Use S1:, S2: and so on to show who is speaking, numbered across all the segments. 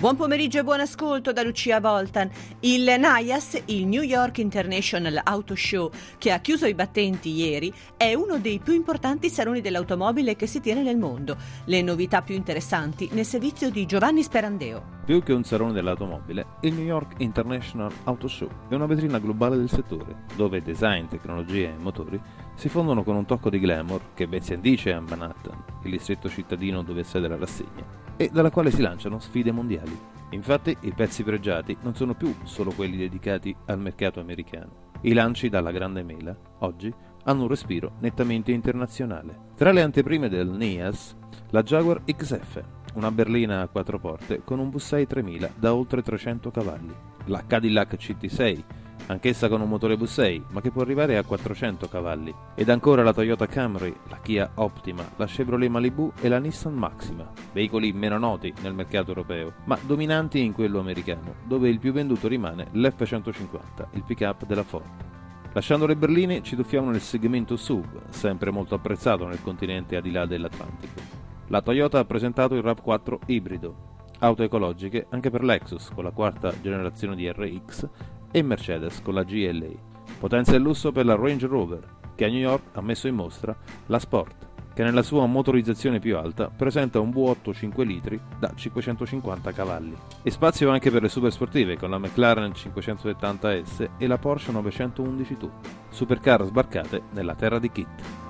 S1: Buon pomeriggio e buon ascolto da Lucia Voltan. Il NIAS, il New York International Auto Show, che ha chiuso i battenti ieri, è uno dei più importanti saloni dell'automobile che si tiene nel mondo. Le novità più interessanti nel servizio di Giovanni Sperandeo.
S2: Più che un salone dell'automobile, il New York International Auto Show è una vetrina globale del settore, dove design, tecnologia e motori si fondono con un tocco di glamour che ben si addice a Manhattan, il distretto cittadino dove sede la rassegna e dalla quale si lanciano sfide mondiali. Infatti i pezzi pregiati non sono più solo quelli dedicati al mercato americano. I lanci dalla Grande Mela, oggi, hanno un respiro nettamente internazionale. Tra le anteprime del NIAS, la Jaguar XF, una berlina a quattro porte con un V6 3000 da oltre 300 cavalli, la Cadillac CT6, anch'essa con un motore V6, ma che può arrivare a 400 cavalli. Ed ancora la Toyota Camry, la Kia Optima, la Chevrolet Malibu e la Nissan Maxima, veicoli meno noti nel mercato europeo, ma dominanti in quello americano, dove il più venduto rimane l'F150, il pick-up della Ford. Lasciando le berline ci tuffiamo nel segmento SUV, sempre molto apprezzato nel continente al di là dell'Atlantico. La Toyota ha presentato il RAV4 ibrido, auto ecologiche anche per Lexus con la quarta generazione di RX e Mercedes con la GLA. Potenza e lusso per la Range Rover, che a New York ha messo in mostra la Sport, che nella sua motorizzazione più alta presenta un V8 5 litri da 550 cavalli. E spazio anche per le super sportive con la McLaren 570S e la Porsche 911 Turbo, supercar sbarcate nella terra di Kit.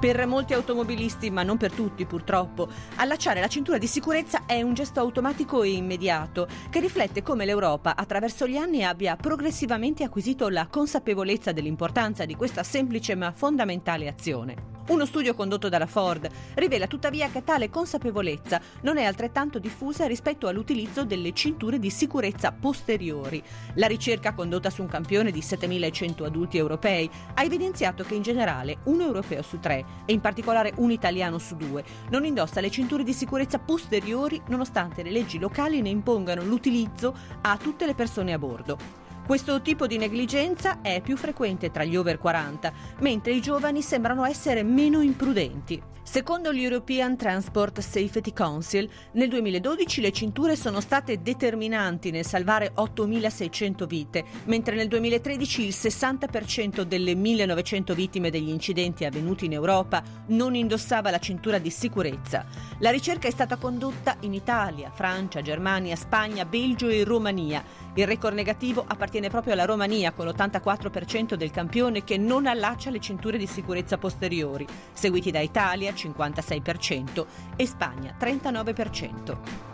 S1: Per molti automobilisti, ma non per tutti purtroppo, allacciare la cintura di sicurezza è un gesto automatico e immediato che riflette come l'Europa attraverso gli anni abbia progressivamente acquisito la consapevolezza dell'importanza di questa semplice ma fondamentale azione. Uno studio condotto dalla Ford rivela tuttavia che tale consapevolezza non è altrettanto diffusa rispetto all'utilizzo delle cinture di sicurezza posteriori. La ricerca condotta su un campione di 7.100 adulti europei ha evidenziato che in generale un europeo su tre, e in particolare un italiano su due, non indossa le cinture di sicurezza posteriori nonostante le leggi locali ne impongano l'utilizzo a tutte le persone a bordo. Questo tipo di negligenza è più frequente tra gli over 40, mentre i giovani sembrano essere meno imprudenti. Secondo l'European Transport Safety Council, nel 2012 le cinture sono state determinanti nel salvare 8.600 vite, mentre nel 2013 il 60% delle 1.900 vittime degli incidenti avvenuti in Europa non indossava la cintura di sicurezza. La ricerca è stata condotta in Italia, Francia, Germania, Spagna, Belgio e Romania. Il record negativo appartiene proprio alla Romania con l'84% del campione che non allaccia le cinture di sicurezza posteriori, seguiti da Italia 56% e Spagna 39%.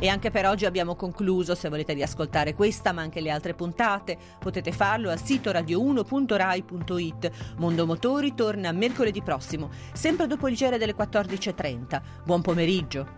S1: E anche per oggi abbiamo concluso. Se volete riascoltare questa ma anche le altre puntate, potete farlo al sito radio1.rai.it. Mondo Motori torna mercoledì prossimo, sempre dopo il giro delle 14.30. Buon pomeriggio.